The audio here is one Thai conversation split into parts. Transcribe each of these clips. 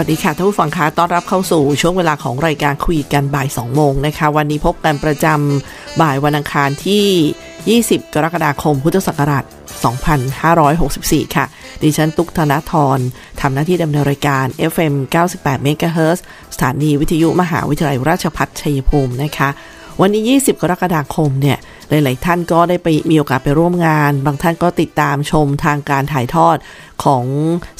วัสดีค่ะท่านผู้ฟังคะต้อนรับเข้าสู่ช่วงเวลาของรายการคุยกันบ่าย 2 โมงนะคะ วันนี้พบกันประจำบ่ายวันอังคารที่ 20 กรกฎาคม พุทธศักราช 2564 ค่ะ ดิฉันตุ๊กธนทรทำหน้าที่ดำเนินรายการ FM 98 MHz สถานีวิทยุมหาวิทยาลัยราชพัฒชัยภูมินะคะ วันนี้ 20 กรกฎาคมเนี่ย หลาย ๆ ท่านก็ได้ไปมีโอกาสไปร่วมงาน บางท่านก็ติดตามชมทางการถ่ายทอดของ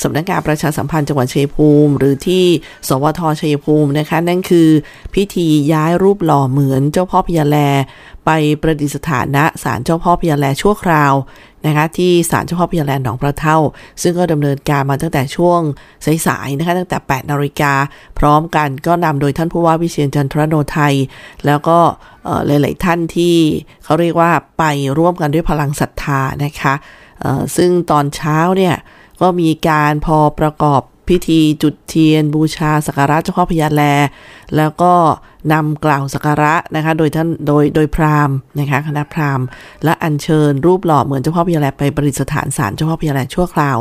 สำนักงานประชาสัมพันธ์จังหวัดชัยภูมิ หรือที่สวทชัยภูมินะคะ นั่นคือพิธีย้ายรูปหล่อเหมือนเจ้าพ่อพญาแล ไปประดิษฐานณศาลเจ้าพ่อพญาแลชั่วคราวนะคะที่ศาลเจ้าพ่อพญาแลนหนองประเท่า ซึ่งก็ดำเนินการมาตั้งแต่ช่วงสายๆนะคะตั้งแต่ 8นาฬิกาพร้อมกันก็นำโดยท่านผู้ว่าวิเชียนจันทรโนไทย แล้วก็หลาย ๆ ท่านที่เขาเรียกว่าไปร่วมกันด้วยพลังศรัทธานะคะซึ่งตอนเช้าเนี่ยก็มีการพอประกอบ พิธีจุดเทียน บูชาสักการะเจ้าพ่อพญาแล แล้วก็นำกล่าวสักการะนะคะ โดยท่านโดยโดยพราหมณ์นะคะคณะพราหมณ์ และอัญเชิญรูปหล่อเหมือนเจ้าพ่อพญาแลไปประดิษฐานศาลเจ้าพ่อพญาแลชั่วคราว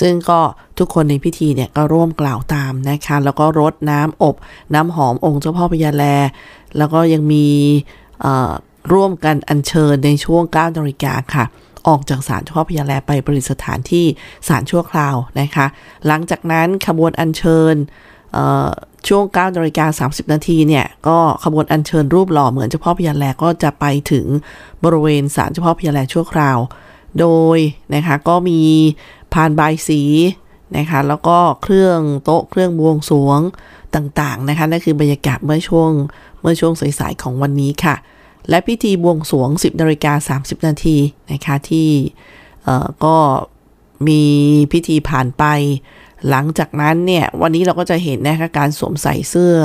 ซึ่งก็ทุกคนในพิธีเนี่ยก็ร่วมกล่าวตามนะคะ แล้วก็รดน้ำอบน้ำหอมองค์เจ้าพ่อพญาแล แล้วก็ยังมีร่วมกันอัญเชิญในช่วง9นาฬิกาค่ะ ออกจากศาลเจ้าพ่อพญาแลไปประดิษฐานที่ศาลชั่วคราวนะคะ หลังจากนั้นขบวนอัญเชิญช่วง9นาฬิกา30 นาทีเนี่ย ก็ขบวนอัญเชิญรูปหล่อเหมือนเจ้าพ่อพญาแลก็จะไปถึงบริเวณศาลเจ้าพ่อพญาแลชั่วคราว โดยนะคะก็มีพานบายสีนะคะแล้วก็เครื่องโต๊ะเครื่องบวงสรวงต่างๆนะคะนั่นคือบรรยากาศเมื่อช่วงเมื่อช่วงสายๆของวันนี้ค่ะ และพิธีบวงสวง 10นาฬิกา30 นาทีนะคะที่ก็มีพิธีผ่านไป หลังจากนั้นเนี่ยวันนี้เราก็จะเห็นนะคะการสวมใส่เสื้อ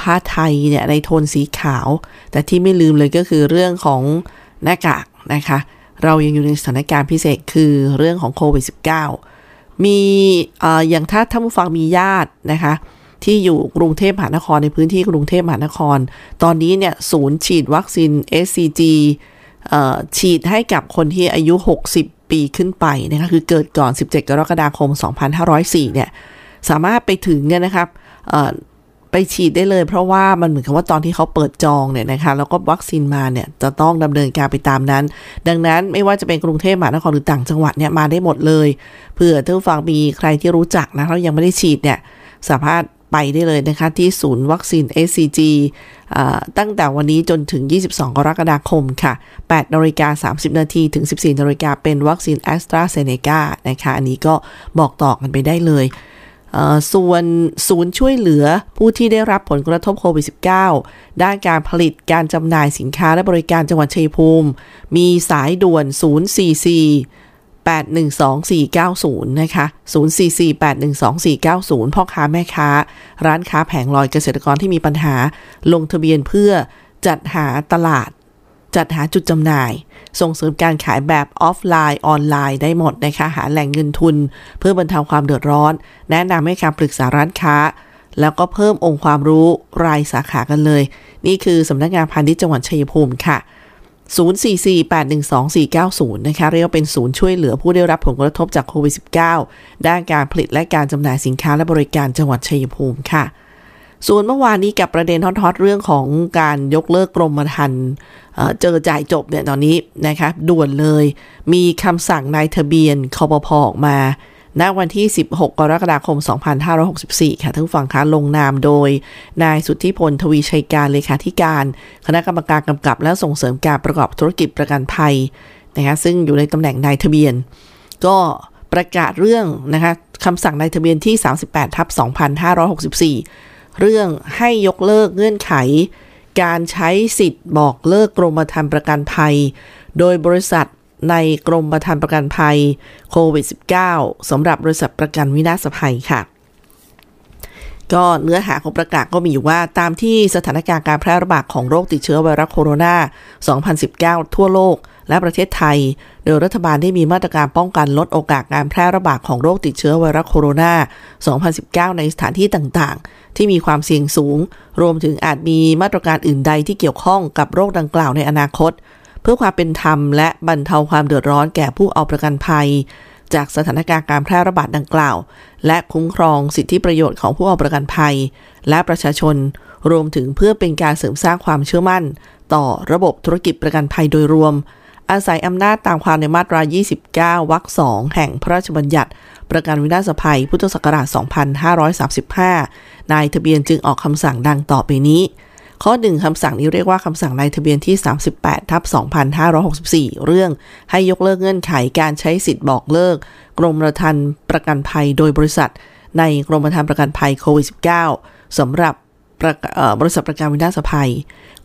ผ้าไทยเนี่ยในโทนสีขาว แต่ที่ไม่ลืมเลยก็คือเรื่องของหน้ากากนะคะ เรายังอยู่ในสถานการณ์พิเศษคือเรื่องของโควิด -19 มีอย่างถ้าท่านผู้ฟังมีญาตินะคะ ที่อยู่กรุงเทพมหานครในพื้นที่กรุงเทพมหานคร ตอนนี้เนี่ยศูนย์ฉีดวัคซีน SCG ฉีดให้กับคนที่อายุ 60 ปีขึ้นไปนะคะคือเกิดก่อน 17 กรกฎาคม 2504 เนี่ย สามารถไปถึงเนี่ยนะครับไปฉีดได้เลย เพราะว่ามันเหมือนกับว่าตอนที่เขาเปิดจองเนี่ยนะคะแล้วก็วัคซีนมาเนี่ยจะต้องดำเนินการไปตามนั้น ดังนั้นไม่ว่าจะเป็นกรุงเทพมหานครหรือต่างจังหวัดเนี่ยมาได้หมดเลยเผื่อท่านฟังมีใครที่รู้จักนะแล้วยังไม่ได้ฉีดเนี่ยสามารถ ไปได้เลยนะคะ ที่ศูนย์วัคซีน SCG ตั้งแต่วันนี้จนถึง 22 กรกฎาคมค่ะ8นาฬิกา30 นาทีถึง 14นาฬิกาเป็นวัคซีนแอสตราเซเนกานะคะ อันนี้ก็บอกต่อกันไปได้เลยส่วนศูนย์ช่วยเหลือผู้ที่ได้รับผลกระทบโควิด -19 ด้านการผลิตการจำหน่ายสินค้าและบริการจังหวัดชัยภูมิ มีสายด่วน 044 812490 นะคะ 044812490 พ่อค้าแม่ค้า ร้านค้าแผงลอยเกษตรกรที่มีปัญหา ลงทะเบียนเพื่อจัดหาตลาด จัดหาจุดจำหน่าย ส่งเสริมการขายแบบออฟไลน์ออนไลน์ได้หมดนะคะ หาแหล่งเงินทุน เพื่อบรรเทาความเดือดร้อน แนะนำให้คำปรึกษาร้านค้า แล้วก็เพิ่มองค์ความรู้รายสาขากันเลย นี่คือสำนักงานพาณิชย์จังหวัดชัยภูมิค่ะ 044812490 นะคะ เรียกว่าเป็นศูนย์ช่วยเหลือผู้ได้รับผลกระทบจากโควิด -19 ด้านการผลิตและการจำหน่ายสินค้าและบริการจังหวัดชัยภูมิค่ะ ส่วนเมื่อวานนี้กับประเด็นทอดๆเรื่องของการยกเลิกกรมธรรม์เจอจ่ายจบเนี่ยตอนนี้นะคะด่วนเลย มีคำสั่งนายทะเบียนคอปพออกมา ณวันที่ 16 กรกฎาคม 2564 ค่ะทั้งฝั่งค้าลงนามโดย นายสุทธิพลทวีชัยการเลขาธิการ คณะกรรมการกำกับและส่งเสริมการประกอบธุรกิจประกันภัยนะคะซึ่งอยู่ในตำแหน่งนายทะเบียน ก็ประกาศเรื่องนะคะคำสั่งนายทะเบียนที่ 38ทับ2564 เรื่องให้ยกเลิกเงื่อนไข การใช้สิทธิ์บอกเลิกกรมธรรม์ประกันภัย โดยบริษัท ในกรมธรรม์ประกันภัยโควิด -19 สำหรับบริษัทประกันวินาศภัยค่ะ ก็เนื้อหาของประกาศก็มีอยู่ว่าตามที่สถานการณ์การแพร่ระบาดของโรคติดเชื้อไวรัสโคโรนา 2019 ทั่วโลกและประเทศไทย โดยรัฐบาลได้มีมาตรการป้องกันลดโอกาสการแพร่ระบาดของโรคติดเชื้อไวรัสโคโรนา 2019 ในสถานที่ต่างๆ ที่มีความเสี่ยงสูง รวมถึงอาจมีมาตรการอื่นใดที่เกี่ยวข้องกับโรคดังกล่าวในอนาคต พื่อความเป็นธรรมและบรรเทาความเดือดร้อนแก่ผู้เอาประกันภัย จากสถานการณ์การแพร่ระบาดดังกล่าว และคุ้มครองสิทธิประโยชน์ของผู้เอาประกันภัย และประชาชน รวมถึงเพื่อเป็นการเสริมสร้างความเชื่อมั่น ต่อระบบธุรกิจประกันภัยโดยรวม อาศัยอำนาจตามความในมาตรา 29 วรรคสองแห่งพระราชบัญญัติ ประกันวินาศภัย พุทธศักราช 2535 นายทะเบียนจึงออกคำสั่งดังต่อไปนี้ ข้อหนึ่งคำสั่งนี้เรียกว่าคำสั่งนายทะเบียนที่ 38ทับ2564 เรื่องให้ยกเลิกเงื่อนไขการใช้สิทธิ์บอกเลิก กรมธรรม์ประกันภัยโดยบริษัท ในกรมธรรม์ประกันภัยโควิด -19 สำหรับบริษัทประกันวินาศภัย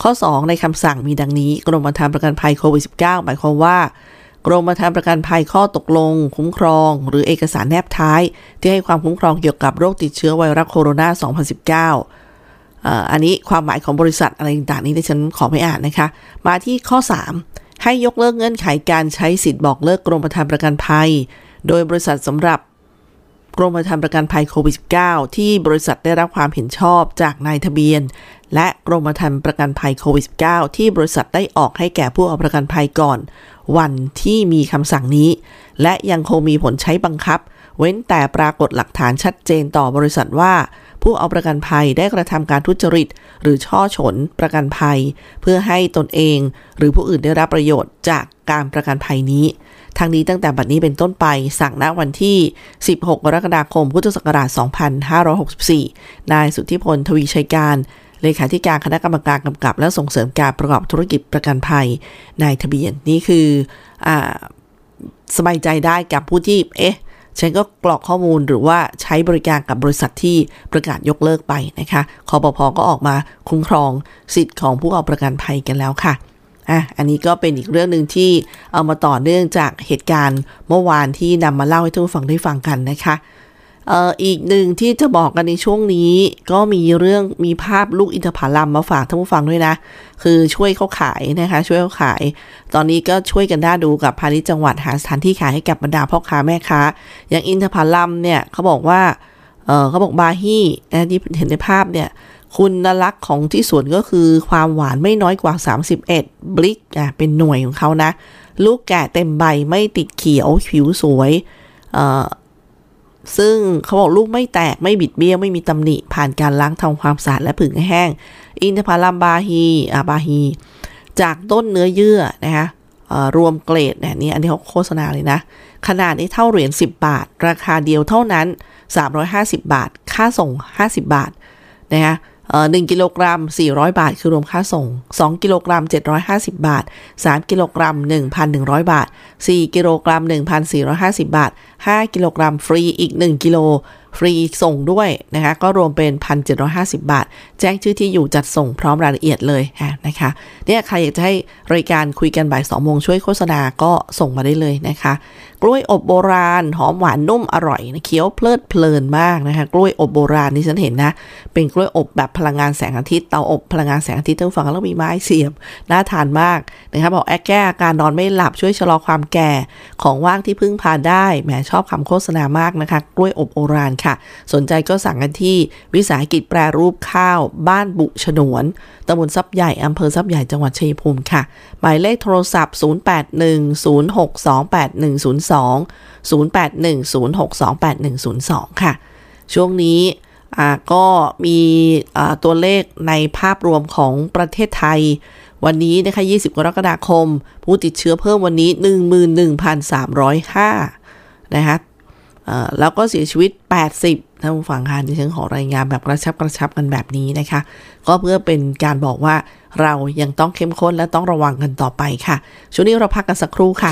ข้อ 2 ในคำสั่งมีดังนี้ กรมธรรม์ประกันภัยโควิด -19 หมายความว่า กรมธรรม์ประกันภัยข้อตกลง คุ้มครอง หรือเอกสารแนบท้าย ที่ให้ความคุ้มครองเกี่ยวกับโรคติดเชื้อไวรัสโคโรนา 2019 อันนี้ความหมายของบริษัทอะไรต่างๆนี้ดิฉันขอไม่อ่านนะคะ มาที่ข้อ 3 ให้ยกเลิกเงื่อนไขการใช้สิทธิ์บอกเลิกกรมธรรม์ประกันภัย โดยบริษัทสำหรับกรมธรรม์ประกันภัยโควิด -19 ที่บริษัทได้รับความเห็นชอบจากนายทะเบียน และกรมธรรม์ประกันภัยโควิด -19 ที่บริษัทได้ออกให้แก่ผู้เอาประกันภัยก่อน วันที่มีคำสั่งนี้ และยังคงมีผลใช้บังคับ เว้นแต่ปรากฏหลักฐานชัดเจนต่อบริษัทว่า ผู้เอาประกันภัยได้กระทำการทุจริต หรือช่อฉนประกันภัย เพื่อให้ตนเอง หรือผู้อื่นได้รับประโยชน์จากการประกันภัยนี้ทางนี้ตั้งแต่บัดนี้เป็นต้นไปสั่งณวันที่ 16 กรกฎาคม พุทธศักราช 2564 นายสุทธิพล ทวีชัยการ เลขาธิการคณะกรรมการกำกับ และส่งเสริมการประกอบธุรกิจประกันภัย นายทะเบียนนี่คืออสบายใจได้กับผู้ที่ เอ๊ะ ฉันก็กรอกข้อมูลหรือว่าใช้บริการกับบริษัทที่ประกาศยกเลิกไปนะคะคอปพอก็ออกมาคุ้มครองสิทธิ์ของผู้เอาประกันภัยกันแล้วค่ะอะ อันนี้ก็เป็นอีกเรื่องหนึ่งที่เอามาต่อเนื่องจากเหตุการณ์เมื่อวานที่นำมาเล่าให้ทุกฟังได้ฟังกันนะคะ อ่ออีกหนึ่งที่จะบอกกันในช่วงนี้ ก็มีเรื่องมีภาพลูกอินทผลัมมาฝากท่านผู้ฟังด้วยนะ คือช่วยเขาขายนะคะ ช่วยเขาขาย ตอนนี้ก็ช่วยกันได้ดูกับพาณิชย์จังหวัดหาสถานที่ขายให้กับบรรดาพ่อค้าแม่ค้า อย่างอินทผลัมเนี่ยเขาบอกว่าเออเขาบอกบาฮี่ที่เห็นในภาพเนี่ยคุณลักษณ์ของที่สวนก็คือความหวานไม่น้อยกว่า 31 บลิกอะเป็นหน่วยของเขานะ ลูกแก่เต็มใบไม่ติดเขียวผิวสวยเอ่อ ซึ่งเขาบอกลูกไม่แตกไม่บิดเบี้ยวไม่มีตำหนิ ผ่านการล้างทำความสะอาดและผึ่งแห้ง อินทผลัมบาฮีอาบาฮี จากต้นเนื้อเยื่อนะคะรวมเกรดเนี่ยนี่อันนี้เขาโฆษณาเลยนะ ขนาดนี้เท่าเหรียญ10 บาท ราคาเดียวเท่านั้น 350 บาท ค่าส่ง 50 บาทนะคะ หนึ่งกิโลกรัม 400 บาท คือรวมค่าส่ง 2 กิโลกรัม 750 บาท 3 กิโลกรัม 1,100 บาท 4 กิโลกรัม 1,450 บาท 5 กิโลกรัม ฟรีอีก 1 กิโล ฟรีส่งด้วยนะคะ ก็รวมเป็น 1,750 บาท แจ้งชื่อที่อยู่จัดส่งพร้อมรายละเอียดเลยนะคะ เนี่ยใครอยากจะให้รายการคุยกันบ่าย2โมงช่วยโฆษณาก็ส่งมาได้เลยนะคะ กล้วยอบโบราณ หอมหวานนุ่มอร่อยนะเคี้ยวเพลิดเพลินมากนะคะกล้วยอบโบราณนี่ฉันเห็นนะ เป็นกล้วยอบแบบพลังงานแสงอาทิตย์เตาอบพลังงานแสงอาทิตย์ทั้งฝั่งแล้วมีไม้เสียบน่าทานมากนะคะบอกแอแก้อาการนอนไม่หลับช่วยชะลอความแก่ของว่างที่พึ่งพาได้แหมชอบคำโฆษณามากนะคะ กล้วยอบโบราณค่ะ สนใจก็สั่งกันที่วิสาหกิจแปรรูปข้าวบ้านบุฉนวนตำบลซับใหญ่อำเภอซับใหญ่จังหวัดชัยภูมิค่ะ หมายเลขโทรศัพท์ 0810628102 0810628102 ค่ะ ช่วงนี้ก็มีตัวเลขในภาพรวมของประเทศไทย วันนี้นะคะ 20 กรกฎาคม ผู้ติดเชื้อเพิ่มวันนี้ 11,305 นะคะแล้วก็เสียชีวิต 80ท่านผู้ฟังค่ะดิฉันขอรายงานแบบกระชับกระชับกันแบบนี้นะคะ ก็เพื่อเป็นการบอกว่าเรายังต้องเข้มข้นและต้องระวังกันต่อไปค่ะ ช่วงนี้เราพักกันสักครู่ค่ะ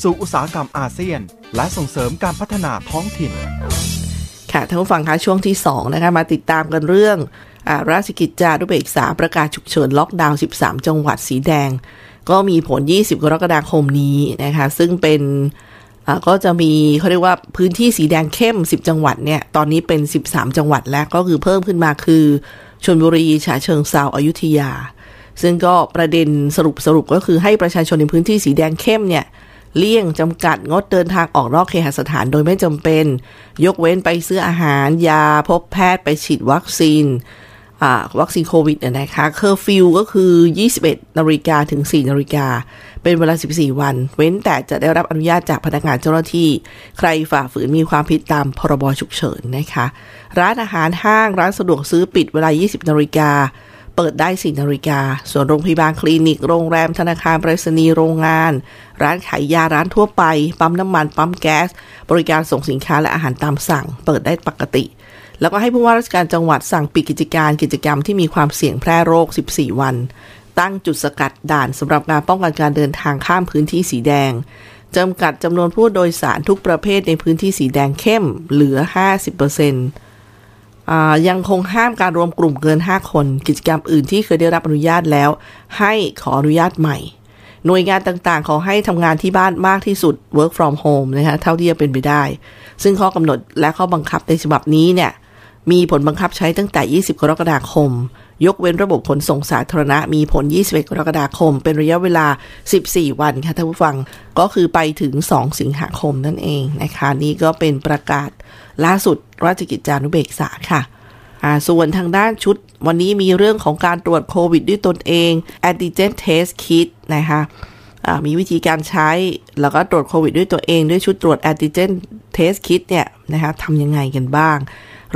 สู่อุตสาหกรรมอาเซียน และส่งเสริมการพัฒนาท้องถิ่น ค่ะท่านผู้ฟังคะช่วงที่ 2 นะคะ มาติดตามกันเรื่องอราชกิจจานุเบกษาประกาศฉุกเฉินล็อกดาวน์ 13 จังหวัดสีแดง ก็มีผล 20 กรกฎาคมนี้นะคะ ซึ่งเป็นก็จะมีเขาเรียกว่าพื้นที่สีแดงเข้ม 10 จังหวัดเนี่ย ตอนนี้เป็น 13 จังหวัดแล้วก็คือเพิ่มขึ้นมาคือชลบุรีฉะเชิงเซาอยุธยา ซึ่งก็ประเด็นสรุปสรุปก็คือให้ประชาชนในพื้นที่สีแดงเข้มเนี่ย เลี่ยงจำกัดงดเดินทางออกนอกเคหสถานโดยไม่จำเป็น ยกเว้นไปซื้ออาหาร ยาพบแพทย์ไปฉีดวัคซีนวัคซีนโควิดเนี่ยนะคะเคอร์ฟิวก็คือ 21นาฬิกาถึง 4นาฬิกา เป็นเวลา 14 วัน เว้นแต่จะได้รับอนุญาตจากพนักงานเจ้าหน้าที่ ใครฝ่าฝืนมีความผิดตามพรบฉุกเฉินนะคะ ร้านอาหารห้างร้านสะดวกซื้อปิดเวลา 20นาฬิกา เปิดได้4นาฬิกา ส่วนโรงพยาบาลคลินิก โรงแรมธนาคารไปรษณีย์โรงงาน ร้านขายยาร้านทั่วไป ปั๊มน้ำมัน ปั๊มแก๊ส บริการส่งสินค้าและอาหารตามสั่ง เปิดได้ปกติ แล้วก็ให้ผู้ว่าราชการจังหวัดสั่งปิดกิจการกิจกรรมที่มีความเสี่ยงแพร่โรค 14 วัน ตั้งจุดสกัดด่านสำหรับการป้องกันการเดินทางข้ามพื้นที่สีแดงจำกัดจำนวนผู้โดยสารทุกประเภทในพื้นที่สีแดงเข้มเหลือ 50% ยังคงห้ามการรวมกลุ่มเกิน 5 คน กิจกรรมอื่นที่เคยได้รับอนุญาตแล้ว ให้ขออนุญาตใหม่ หน่วยงานต่างๆ ขอให้ทำงานที่บ้านมากที่สุด work from home นะคะเท่าที่จะเป็นไปได้ ซึ่งข้อกำหนดและข้อบังคับในฉบับนี้เนี่ยมีผลบังคับใช้ตั้งแต่ 20 กรกฎาคม ยกเว้นระบบขนส่งสาธารณะ มีผล 21 กรกฎาคม เป็นระยะเวลา 14 วันค่ะท่านผู้ฟัง ก็คือไปถึง 2 สิงหาคมนั่นเองนะคะ นี่ก็เป็นประกาศ ล่าสุดราชกิจจานุเบกษาค่ะส่วนทางด้านชุดวันนี้มีเรื่องของการตรวจโควิดด้วยตนเองแอนติเจนเทสคิดนะคะมีวิธีการใช้ แล้วก็ตรวจโควิดด้วยตัวเองด้วยชุดตรวจแอนติเจนเทสคิดเนี่ยนะคะทำยังไงกันบ้าง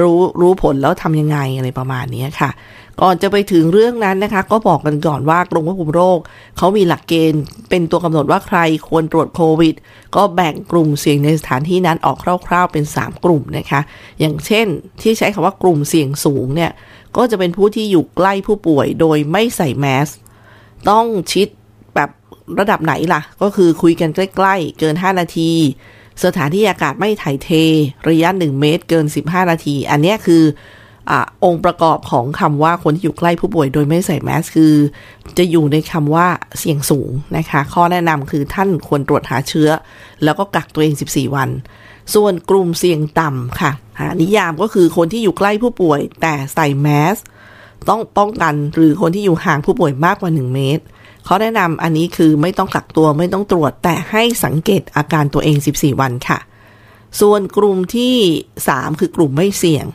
รู้รู้ผลแล้วทำยังไงอะไรประมาณนี้ค่ะ ก่อนจะไปถึงเรื่องนั้นนะคะ ก็บอกกันก่อนว่ากรมควบคุมโรคเขามีหลักเกณฑ์ เป็นตัวกำหนดว่าใครควรตรวจโควิด ก็แบ่งกลุ่มเสี่ยงในสถานที่นั้นออกคร่าว ๆ เป็น 3 กลุ่มนะคะ อย่างเช่นที่ใช้คำว่ากลุ่มเสี่ยงสูงเนี่ยก็จะเป็นผู้ที่อยู่ใกล้ผู้ป่วยโดยไม่ใส่แมสต้องชิดแบบระดับไหนล่ะ ก็คือคุยกันใกล้ๆ เกิน 5 นาที สถานที่อากาศไม่ถ่ายเท ระยะ 1 เมตรเกิน 15 นาที อันนี้คือ อองค์ประกอบของคำว่าคนที่อยู่ใกล้ผู้ป่วยโดยไม่ใส่แมสคือ จะอยู่ในคำว่าเสี่ยงสูงนะคะ ข้อแนะนำคือท่านควรตรวจหาเชื้อ แล้วก็กักตัวเอง 14 วัน ส่วนกลุ่มเสี่ยงต่ำค่ะ นิยามก็คือคนที่อยู่ใกล้ผู้ป่วย แต่ใส่แมสต้องป้องกันหรือคนที่อยู่ห่างผู้ป่วยมากกว่า 1 เมตรเขาแนะนำอันนี้คือไม่ต้องกักตัวไม่ต้องตรวจ แต่ให้สังเกตอาการตัวเอง 14 วันค่ะ ส่วนกลุ่มที่ 3 คือกลุ่มไม่เสี่ยง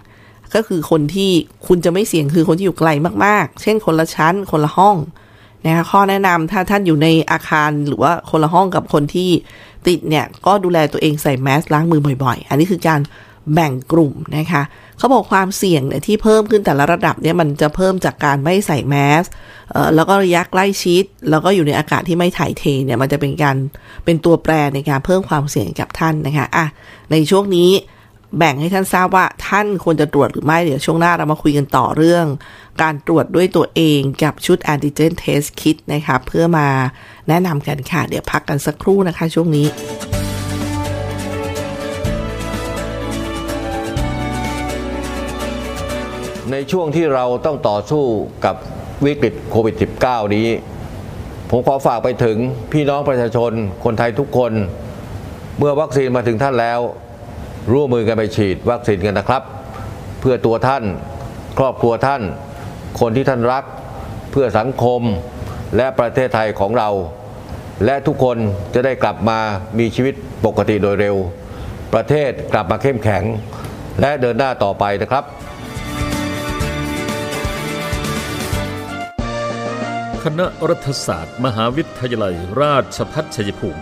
ก็คือคนที่คุณจะไม่เสี่ยงคือคนที่อยู่ไกลมากๆ เช่นคนละชั้น คนละห้องนะคะข้อแนะนำถ้าท่านอยู่ในอาคารหรือว่าคนละห้องกับคนที่ติดเนี่ย ก็ดูแลตัวเองใส่แมสล้างมือบ่อยๆ อันนี้คือการแบ่งกลุ่มนะคะเขาบอกความเสี่ยงเนี่ยที่เพิ่มขึ้นแต่ละระดับเนี่ยมันจะเพิ่มจากการไม่ใส่แมสแล้วก็ระยะใกล้ชิด แล้วก็อยู่ในอากาศที่ไม่ถ่ายเทเนี่ยมันจะเป็นการเป็นตัวแปรในการเพิ่มความเสี่ยงกับท่านนะคะอะในช่วงนี้ แบ่งให้ท่านทราบว่าท่านควรจะตรวจหรือไม่ เดี๋ยวช่วงหน้าเรามาคุยกันต่อเรื่อง การตรวจด้วยตัวเองกับชุด antigen test kit นะคะเพื่อมาแนะนำกันค่ะ เดี๋ยวพักกันสักครู่นะคะช่วงนี้ในช่วงที่เราต้องต่อสู้กับวิกฤตโควิด -19 นี้ ผมขอฝากไปถึงพี่น้องประชาชนคนไทยทุกคน เมื่อวัคซีนมาถึงท่านแล้ว ร่วมมือกันไปฉีดวัคซีนกันนะครับ เพื่อตัวท่าน ครอบครัวท่าน คนที่ท่านรัก เพื่อสังคมและประเทศไทยของเรา และทุกคนจะได้กลับมามีชีวิตปกติโดยเร็ว ประเทศกลับมาเข้มแข็ง และเดินหน้าต่อไปนะครับ คณะรัฐศาสตร์ มหาวิทยาลัย ราชพัฒชัยภูมิ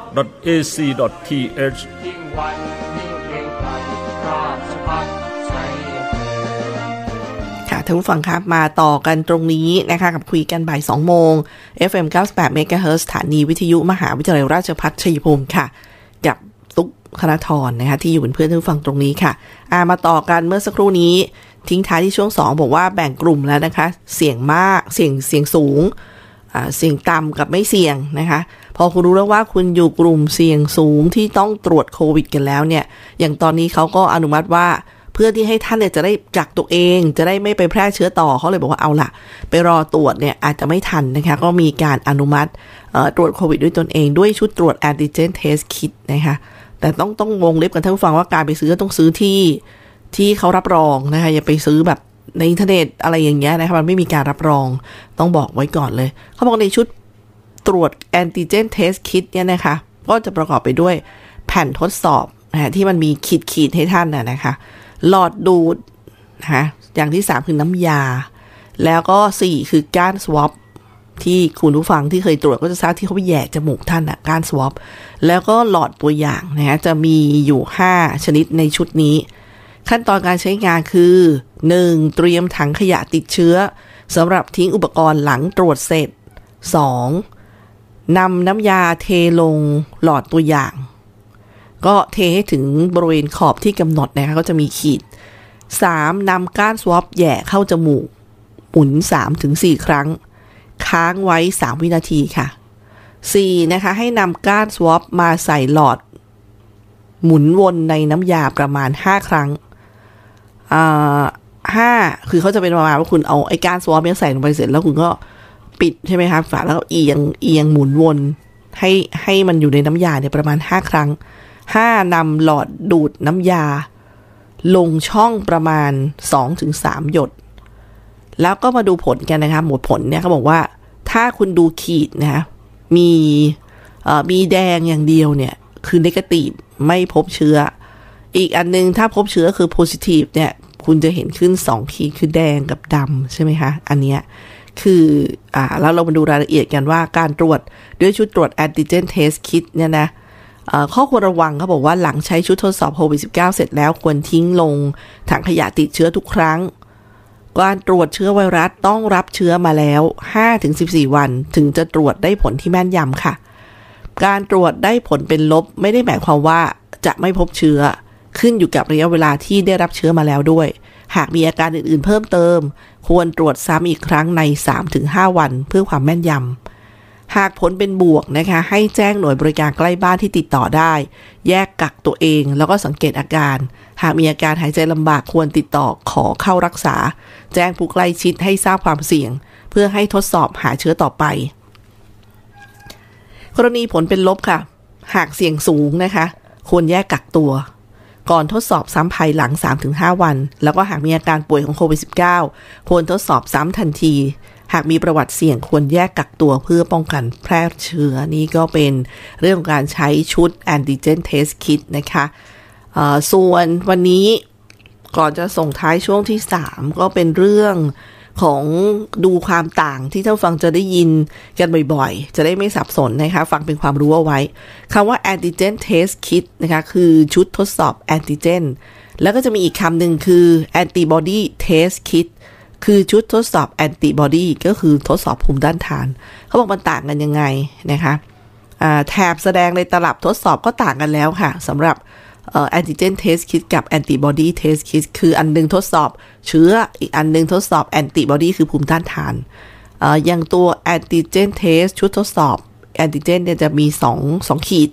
cpru.ac.th ยิ่งวันยิ่งเกรงไกรราชพัฒชัยค่ะท่านผู้ฟังครับมาต่อกันตรงนี้นะคะกับคุยกันบ่าย 2 โมง FM 98 MHz สถานีวิทยุมหาวิทยาลัยราชภัฏชัยภูมิค่ะ กับตุ๊กคณทรนะคะที่อยู่เป็นเพื่อนท่านผู้ฟังตรงนี้ค่ะอามาต่อกันเมื่อสักครู่นี้ทิ้งท้ายที่ช่วง 2 บอกว่าแบ่งกลุ่มแล้วนะคะ เสี่ยงมากเสี่ยงเสี่ยงสูง เสี่ยงต่ำกับไม่เสี่ยงนะคะ พอคุณรู้แล้วว่าคุณอยู่กลุ่มเสี่ยงสูงที่ต้องตรวจโควิดกันแล้วเนี่ย อย่างตอนนี้เขาก็อนุมัติว่าเพื่อที่ให้ท่านเนี่ยจะได้กักตัวเอง จะได้ไม่ไปแพร่เชื้อต่อเขาเลยบอกว่าเอาล่ะ ไปรอตรวจเนี่ยอาจจะไม่ทันนะคะ ก็มีการอนุมัติตรวจโควิดด้วยตนเองด้วยชุดตรวจ antigen test kit นะคะแต่ต้องต้องวงเล็บกันท่านผู้ฟังว่าการไปซื้อต้องซื้อที่ที่เขารับรองนะคะอย่าไปซื้อแบบ ในอินเทอร์เน็ตอะไรอย่างเงี้ยนะคะมันไม่มีการรับรองต้องบอกไว้ก่อนเลย เขาบอกในชุดตรวจ antigen test kit เนี่ยนะคะ ก็จะประกอบไปด้วยแผ่นทดสอบนะฮะที่มันมีขีดขีดให้ท่านนะนะคะ หลอดดูดนะคะอย่างที่ 3 คือน้ำยา แล้วก็ 4 คือก้านสวอปที่คุณผู้ฟังที่เคยตรวจก็จะทราบที่เขาไปแย่จมูกท่านอะก้านสวอปแล้วก็หลอดตัวอย่างนะฮะจะมีอยู่ 5 ชนิดในชุดนี้ ขั้นตอนการใช้งานคือ 1. เตรียมถังขยะติดเชื้อสำหรับทิ้งอุปกรณ์หลังตรวจเสร็จ 2. นำน้ำยาเทลงหลอดตัวอย่าง ก็เทให้ถึงบริเวณขอบที่กำหนดนะคะก็จะมีขีด 3. นำก้านสวอปแย่เข้าจมูก หมุน 3-4 ครั้ง ค้างไว้ 3 วินาทีค่ะ 4. นะคะ ให้นำก้านสวอปมาใส่หลอด หมุนวนในน้ำยาประมาณ 5 ครั้ง ห้าคือเขาจะเป็นประมาณว่าคุณเอาไอ้กานสวอปเนี่ยใส่ลงไปเสร็จแล้วคุณก็ปิดใช่ไหมคะฝาแล้วก็เอียงเอียงหมุนวนให้ให้มันอยู่ในน้ำยาเนี่ยประมาณ5ครั้ง5นำหลอดดูดน้ำยา ลงช่องประมาณ2-3หยด แล้วก็มาดูผลกันนะคะหมดผลเนี่ยเขาบอกว่า ถ้าคุณดูขีดนะคะมีเอ่อมีแดงอย่างเดียวเนี่ยคือ negative ไม่พบเชื้อ อีกอันนึงถ้าพบเชื้อคือ positive เนี่ย คุณจะเห็นขึ้น 2 ขีดคือแดงกับดำใช่ไหมคะ อันเนี้ยคืออ่าแล้วเรามาดูรายละเอียดกันว่าการตรวจด้วยชุดตรวจ antigen test kit เนี่ยนะอ่อข้อควรระวังเขาบอกว่าหลังใช้ชุดทดสอบโควิด -19 เสร็จแล้วควรทิ้งลงถังขยะติดเชื้อทุกครั้ง การตรวจเชื้อไวรัสต้องรับเชื้อมาแล้ว 5-14 วันถึงจะตรวจได้ผลที่แม่นยำค่ะ การตรวจได้ผลเป็นลบไม่ได้หมายความว่าจะไม่พบเชื้อ ขึ้นอยู่กับระยะเวลาที่ได้รับเชื้อมาแล้วด้วย หากมีอาการอื่นๆ เพิ่มเติม ควรตรวจซ้ำอีกครั้งใน 3-5 วันเพื่อความแม่นยำหากผลเป็นบวกนะคะ ให้แจ้งหน่วยบริการใกล้บ้านที่ติดต่อได้ แยกกักตัวเองแล้วก็สังเกตอาการ หากมีอาการหายใจลำบากควรติดต่อขอเข้ารักษา แจ้งผู้ใกล้ชิดให้ทราบความเสี่ยง เพื่อให้ทดสอบหาเชื้อต่อไป กรณีผลเป็นลบค่ะ หากเสี่ยงสูงนะคะ ควรแยกกักตัว ก่อนทดสอบซ้ำภายหลัง 3-5 วัน แล้วก็หากมีอาการป่วยของโควิด -19 ควรทดสอบซ้ำทันที หากมีประวัติเสี่ยงควรแยกกักตัวเพื่อป้องกันแพร่เชื้อ นี่ก็เป็นเรื่องของการใช้ชุดแอนติเจนเทสคิดนะคะเออส่วนวันนี้ก่อนจะส่งท้ายช่วงที่ 3 ก็เป็นเรื่อง ของดูความต่างที่ท่านฟังจะได้ยินกันบ่อยๆ จะได้ไม่สับสนนะคะ ฟังเป็นความรู้เอาไว้คำว่า antigen test kit นะคะคือชุดทดสอบ antigen แล้วก็จะมีอีกคำหนึ่งคือ antibody test kit คือชุดทดสอบ antibody ก็คือทดสอบภูมิต้านทาน เขาบอกมันต่างกันยังไงนะคะแถบแสดงในตลับทดสอบก็ต่างกันแล้วค่ะสำหรับ เอ่อ antigen test kit กับ antibody test kit คืออันหนึงทดสอบเชื้ออีกอันหนึงทดสอบ antibody คือภูมิต้านทานออย่างตัว antigen test ชุดทดสอบ antigen เนี่ยจะมี2 2ขีด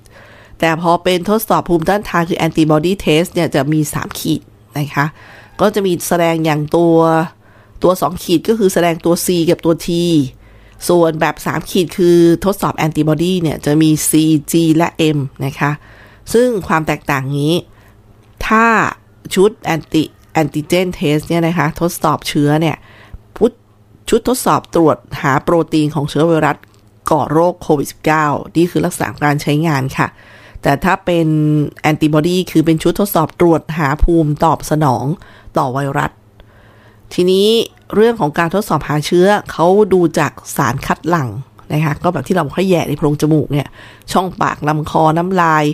แต่พอเป็นทดสอบภูมิต้านทานคือ antibody test เนี่ยจะมี 3 ขีดนะคะก็จะมีแสดงอย่างตัวตัว 2 ขีดก็คือแสดงตัว C กับตัว T ส่วนแบบ 3 ขีดคือทดสอบแอนติบอดีเนี่ยจะมี C G และ M นะคะ ซึ่งความแตกต่างนี้ ถ้าชุด anti antigen test เนี่ยนะคะ ทดสอบเชื้อเนี่ยพุทชุดทดสอบตรวจหาโปรตีนของเชื้อไวรัสก่อโรคโควิด -19 นี่คือลักษณะการใช้งานค่ะ แต่ถ้าเป็นแอนติบอดีคือเป็นชุดทดสอบตรวจหาภูมิตอบสนองต่อไวรัส ทีนี้เรื่องของการทดสอบหาเชื้อเขาดูจากสารคัดหลั่งนะคะ ก็แบบที่เราคอยแยงในโพรงจมูกเนี่ย ช่องปากลำคอน้ำลาย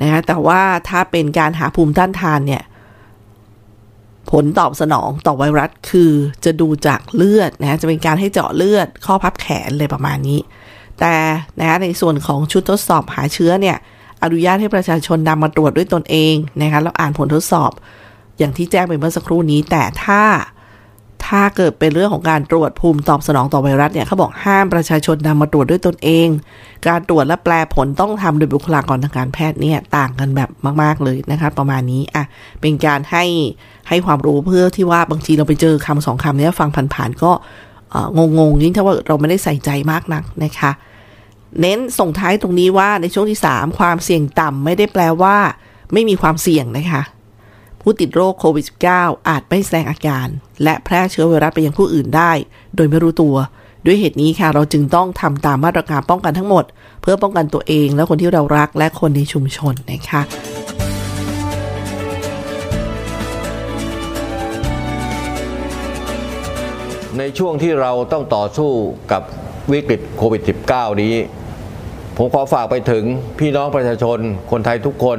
นะคะแต่ว่าถ้าเป็นการหาภูมิต้านทานเนี่ยผลตอบสนองต่อไวรัสคือจะดูจากเลือดนะจะเป็นการให้เจาะเลือด ข้อพับแขนเลยประมาณนี้ แต่นะคะในส่วนของชุดทดสอบหาเชื้อเนี่ยอนุญาตให้ประชาชนนำมาตรวจด้วยตนเองนะคะแล้วอ่านผลทดสอบ อย่างที่แจ้งไปเมื่อสักครู่นี้ แต่ถ้า ถ้าเกิดเป็นเรื่องของการตรวจภูมิตอบสนองต่อไวรัสเนี่ยเขาบอกห้ามประชาชนนำมาตรวจด้วยตนเอง การตรวจและแปลผลต้องทำโดยบุคลากรทางการแพทย์เนี่ยต่างกันแบบมาก ๆเลยนะคะประมาณนี้อะเป็นการให้ให้ความรู้เพื่อที่ว่าบางทีเราไปเจอคำสองคำเนี้ยฟังผ่านๆก็งงๆยิ่งถ้าว่าเราไม่ได้ใส่ใจมากนักนะคะ เน้นส่งท้ายตรงนี้ว่าในช่วงที่ 3 ความเสี่ยงต่ำไม่ได้แปลว่า ไม่มีความเสี่ยงนะคะ ผู้ติดโรคโควิด -19 อาจไม่แสดงอาการ และแพร่เชื้อไวรัสไปยังผู้อื่นได้ โดยไม่รู้ตัว ด้วยเหตุนี้ค่ะเราจึงต้องทำตามมาตรการป้องกันทั้งหมด เพื่อป้องกันตัวเองและคนที่เรารักและคนในชุมชนนะคะในช่วงที่เราต้องต่อสู้กับวิกฤตโควิด -19 นี้ ผมขอฝากไปถึงพี่น้องประชาชนคนไทยทุกคน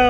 ว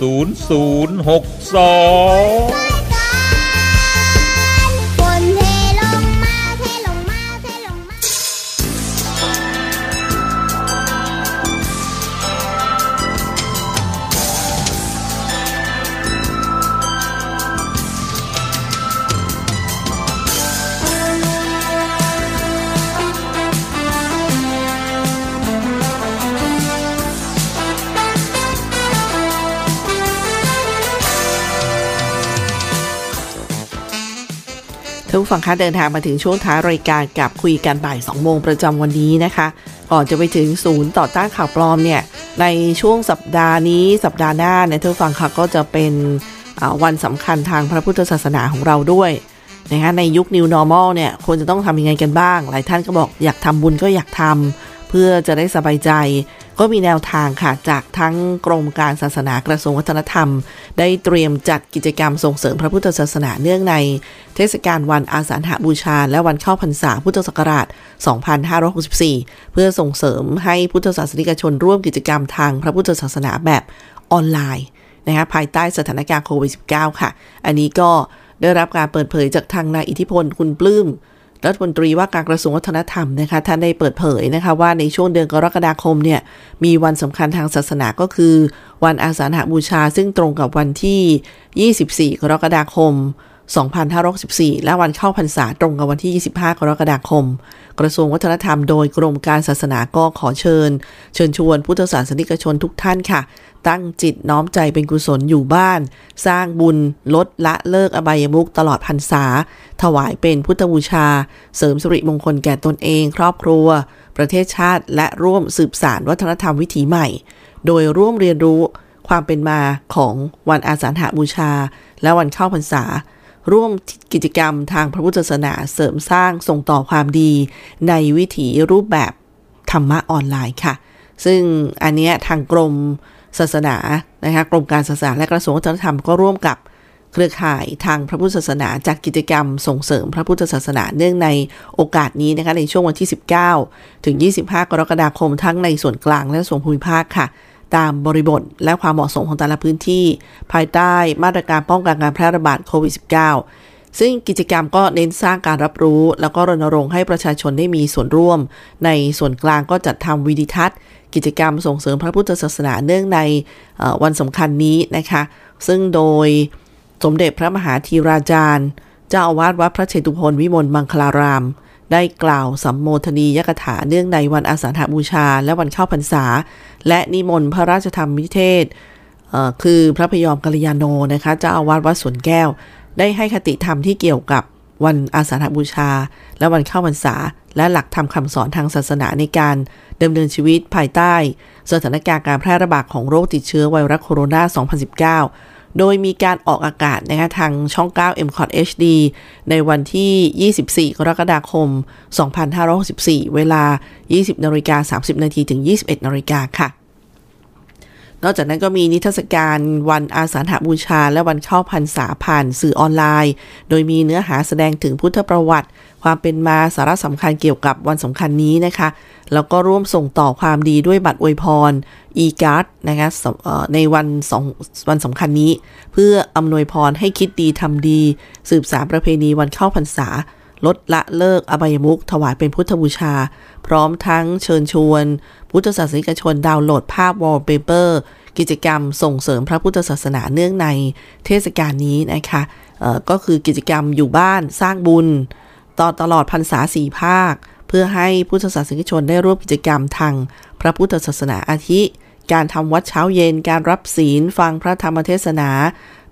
0062 ท่านผู้ฟังคะเดินทางมาถึงช่วงท้ายรายการกับคุยกันบ่าย 2 โมงประจำวันนี้นะคะ ก่อนจะไปถึงศูนย์ต่อต้านข่าวปลอมเนี่ยในช่วงสัปดาห์นี้สัปดาห์หน้าเนี่ยท่านผู้ฟังคะก็จะเป็นวันสำคัญทางพระพุทธศาสนาของเราด้วยนะคะในยุค New Normal เนี่ยควรจะต้องทำยังไงกันบ้าง หลายท่านก็บอกอยากทำบุญก็อยากทำเพื่อจะได้สบายใจ ก็มีแนวทางค่ะ จากทั้งกรมการศาสนากระทรวงวัฒนธรรม ได้เตรียมจัดกิจกรรมส่งเสริมพระพุทธศาสนาเนื่องใน เทศกาลวันอาสาฬหบูชา และวันเข้าพรรษาพุทธศักราช 2564 เพื่อส่งเสริมให้พุทธศาสนิกชนร่วมกิจกรรมทางพระพุทธศาสนาแบบออนไลน์นะคะภายใต้สถานการณ์โควิด -19 ค่ะ อันนี้ก็ได้รับการเปิดเผยจากทางนายอิทธิพลคุณปลื้ม รัฐมนตรีว่าการกระทรวงวัฒนธรรมนะคะท่านได้เปิดเผยนะคะว่าในช่วงเดือนกรกฎาคมเนี่ยมีวันสำคัญทางศาสนาก็คือ วันอาสาฬหบูชาซึ่งตรงกับวันที่ 24 กรกฎาคม 2564 และวันเข้าพรรษาตรงกับวันที่ 25 กรกฎาคม กระทรวงวัฒนธรรมโดยกรมการศาสนาก็ขอเชิญ เชิญชวนพุทธศาสนิกชนทุกท่านค่ะ ตั้งจิตน้อมใจเป็นกุศลอยู่บ้าน สร้างบุญ ลดละเลิกอบายมุกตลอดพรรษา ถวายเป็นพุทธบูชา เสริมสิริมงคลแก่ตนเองครอบครัว ประเทศชาติ และร่วมสืบสานวัฒนธรรมวิถีใหม่ โดยร่วมเรียนรู้ความเป็นมาของวันอาสาฬหบูชา และวันเข้าพรรษา ร่วมกิจกรรมทางพระพุทธศาสนาเสริมสร้างส่งต่อความดีในวิถีรูปแบบธรรมะออนไลน์ค่ะ ซึ่งอันเนี้ยทางกรมศาสนานะคะกรมการศาสนาและกระทรวงวัฒนธรรมก็ร่วมกับเครือข่ายทางพระพุทธศาสนาจัดกิจกรรมส่งเสริมพระพุทธศาสนาเนื่องในโอกาสนี้นะคะในช่วงวันที่ 19 ถึง 25 กรกฎาคมทั้งในส่วนกลางและส่วนภูมิภาคค่ะ ตามบริบทและความเหมาะสมของแต่ละพื้นที่ ภายใต้มาตรการป้องกันการแพร่ระบาดโควิด -19 ซึ่งกิจกรรมก็เน้นสร้างการรับรู้ แล้วก็รณรงค์ให้ประชาชนได้มีส่วนร่วม ในส่วนกลางก็จัดทำวิดิทัศน์ กิจกรรมส่งเสริมพระพุทธศาสนาเนื่องในวันสำคัญนี้นะคะ ซึ่งโดยสมเด็จพระมหาธีราจารย์ เจ้าอาวาสวัดพระเชตุพนวิมลมังคลาราม ได้กล่าวสัมโมทนียกถาเนื่องในวันอาสาฬหบูชา และวันเข้าพรรษา และนิมนต์พระราชธรรมวิเทศเคือพระพยอมกัลยาโนนะคะเจ้าอาวาสวัดสวนแก้ว ได้ให้คติธรรมที่เกี่ยวกับวันอาสาฬหบูชา และวันเข้าพรรษา และหลักธรรมคำสอนทางศาสนาในการดำเนินชีวิตภายใต้ สถานการณ์การแพร่ระบาดของโรคติดเชื้อไวรัสโคโรนา 2019 โดยมีการออกอากาศนะคะทางช่อง 9 m c o t HD ในวันที่ 24 กรกฎาคม 2564 เวลา 20นาฬิกา30 นาทีถึง 21นาฬิกาค่ะ นอกจากนั้นก็มีนิทรรศการวันอาสาฬหบูชา และวันเข้าพรรษาผ่านสื่อออนไลน์ โดยมีเนื้อหาแสดงถึงพุทธประวัติ ความเป็นมาสาระสำคัญเกี่ยวกับวันสำคัญนี้นะคะ แล้วก็ร่วมส่งต่อความดีด้วยบัตรอวยพร e-card นะคะในวันสองวันสำคัญนี้ เพื่ออำนวยพรให้คิดดีทำดี สืบสานประเพณีวันเข้าพรรษา ลดละเลิกอบายมุขถวายเป็นพุทธบูชา พร้อมทั้งเชิญชวน พุทธศาสนิกชนดาวน์โหลดภาพวอลเปเปอร์ กิจกรรมส่งเสริมพระพุทธศาสนาเนื่องในเทศกาลนี้นะคะก็คือกิจกรรมอยู่บ้านสร้างบุญ ต่อตลอดพรรษาสี่ภาค เพื่อให้พุทธศาสนิกชนได้ร่วมกิจกรรมทางพระพุทธศาสนาอาทิ การทำวัดเช้าเย็นการรับศีลฟังพระธรรมเทศนา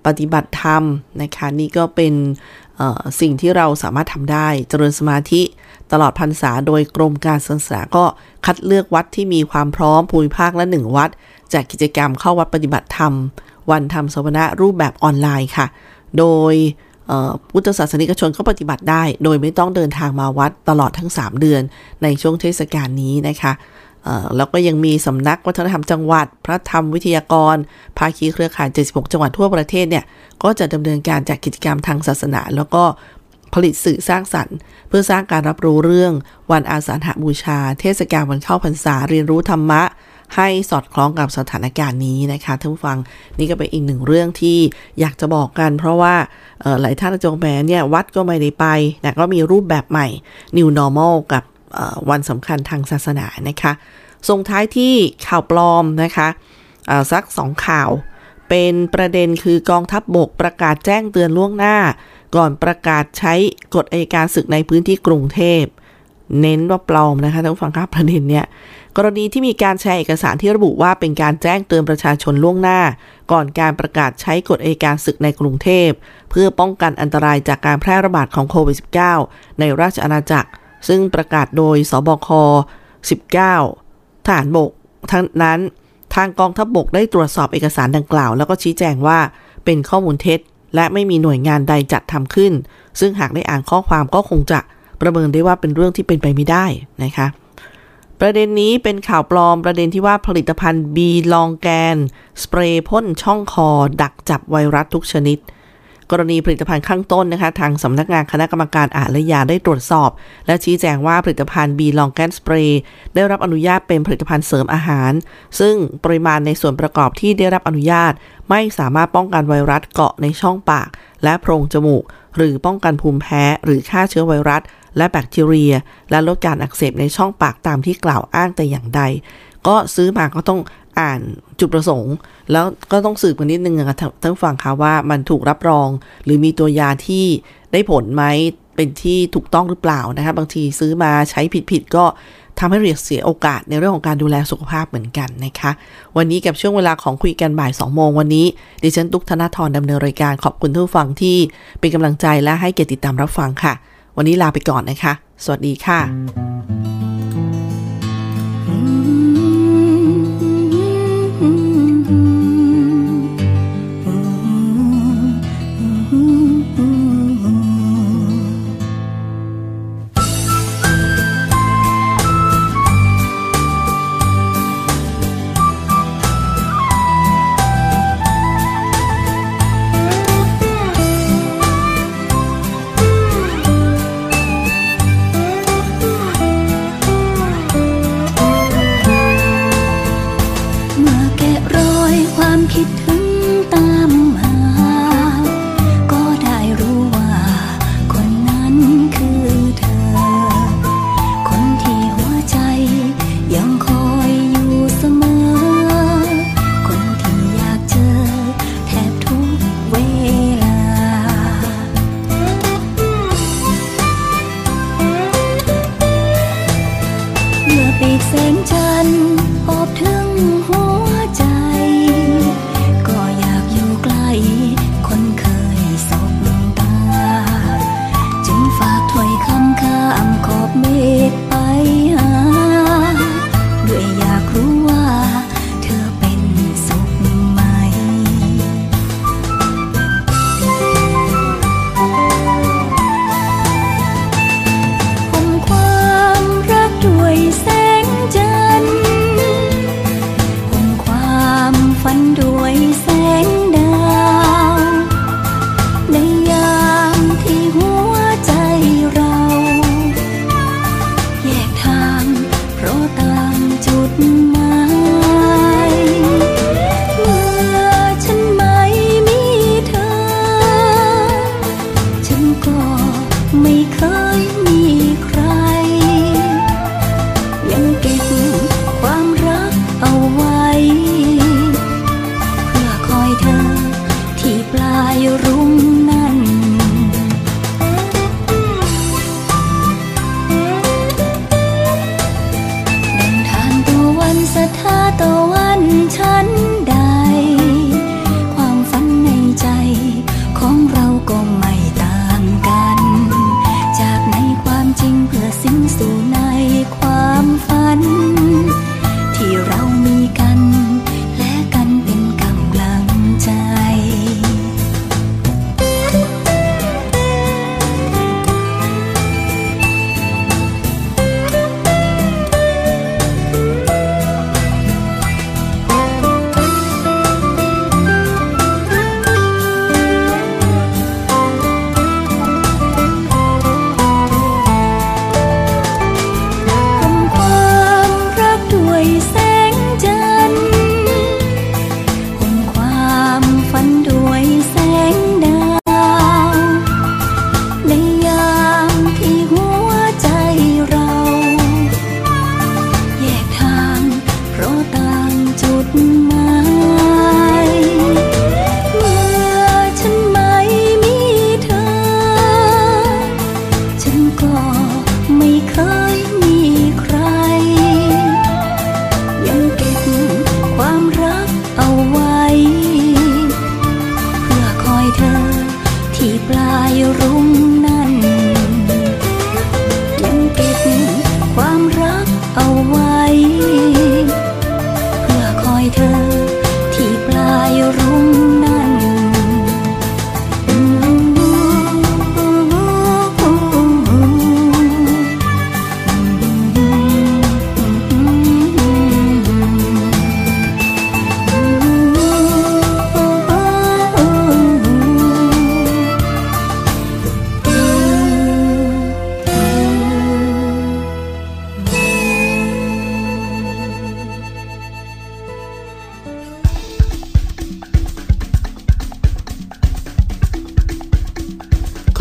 ปฏิบัติธรรมนะคะนี่ก็เป็น สิ่งที่เราสามารถทำได้ เจริญสมาธิตลอดพรรษาโดยกรมการศาสนาก็คัดเลือกวัดที่มีความพร้อมภูมิภาคละหนึ่งวัด จากกิจกรรมเข้าวัดปฏิบัติธรรม วันธรรมสวนะรูปแบบออนไลน์ค่ะ โดยเอ่อพุทธศาสนิกชนก็ปฏิบัติได้ โดยไม่ต้องเดินทางมาวัดตลอดทั้ง 3 เดือนในช่วงเทศกาลนี้นะคะ แล้วก็ยังมีสำนักวัฒนธรรมจังหวัด พระธรรมวิทยากร ภาคีเครือข่าย 76 จังหวัดทั่วประเทศเนี่ย ก็จะดำเนินการจากกิจกรรมทางศาสนา แล้วก็ผลิตสื่อสร้างสรรค์ เพื่อสร้างการรับรู้เรื่องวันอาสาฬหบูชา เทศกาลวันเข้าพรรษาเรียนรู้ธรรมะ ให้สอดคล้องกับสถานการณ์นี้นะคะท่านผู้ฟังนี่ก็เป็นอีกหนึ่งเรื่องที่อยากจะบอกกัน เพราะว่าหลายท่านจงแหมเนี่ยวัดก็ไม่ได้ไปนะก็มีรูปแบบใหม่ New Normal กับ วันสำคัญทางศาสนานะคะส่งท้ายที่ข่าวปลอมนะคะสักสองข่าว เป็นประเด็นคือกองทัพบบกประกาศแจ้งเตือนล่วงหน้า ก่อนประกาศใช้กฎอัยการศึกในพื้นที่กรุงเทพ เน้นว่าปลอมนะคะท่านผู้ฟังครับประเด็นเนี่ยกรณีที่มีการแชร์เอกสารที่ระบุว่าเป็นการแจ้งเตือนประชาชนล่วงหน้า ก่อนการประกาศใช้กฎอัยการศึกในกรุงเทพ เพื่อป้องกันอันตรายจากการแพร่ระบาดของโควิด -19 ในราชอาณาจักร ซึ่งประกาศโดยสบค 19ทหารบกทั้งนั้นทางกองทัพบบกได้ตรวจสอบเอกสารดังกล่าว แล้วก็ชี้แจงว่าเป็นข้อมูลเท็จ และไม่มีหน่วยงานใดจัดทำขึ้น ซึ่งหากได้อ่านข้อความก็คงจะประเมินได้ว่าเป็นเรื่องที่เป็นไปไม่ได้นะคะ ประเด็นนี้เป็นข่าวปลอมประเด็นที่ว่าผลิตภัณฑ์บีลองแกน สเปรย์พ่นช่องคอ ดักจับไวรัสทุกชนิด กรณีผลิตภัณฑ์ข้างต้นนะคะ ทางสำนักงานคณะกรรมการอาหารและยาได้ตรวจสอบ และชี้แจงว่าผลิตภัณฑ์บีลองแกนสเปรย์ได้รับอนุญาตเป็นผลิตภัณฑ์เสริมอาหาร ซึ่งปริมาณในส่วนประกอบที่ได้รับอนุญาต ไม่สามารถป้องกันไวรัสเกาะในช่องปาก และโพรงจมูก หรือป้องกันภูมิแพ้หรือฆ่าเชื้อไวรัส และแบคทีเรีย และลดการอักเสบในช่องปากตามที่กล่าวอ้างแต่อย่างใดก็ซื้อมาก็ต้อง อ่านจุดประสงค์ แล้วก็ต้องสืบกันนิดนึงนะคะท่านท่านผู้ฟังคะว่ามันถูกรับรอง หรือมีตัวยาที่ได้ผลไหมเป็นที่ถูกต้องหรือเปล่านะคะบางทีซื้อมาใช้ผิดๆก็ทำให้เรียกเสียโอกาสในเรื่องของการดูแลสุขภาพเหมือนกันนะคะ วันนี้กับช่วงเวลาของคุยกันบ่าย 2 โมงวันนี้ ดิฉันตุกธนาธรดำเนินรายการขอบคุณทุกฟังที่เป็นกำลังใจและให้เกียรติติดตามรับฟังค่ะ วันนี้ลาไปก่อนนะคะ สวัสดีค่ะ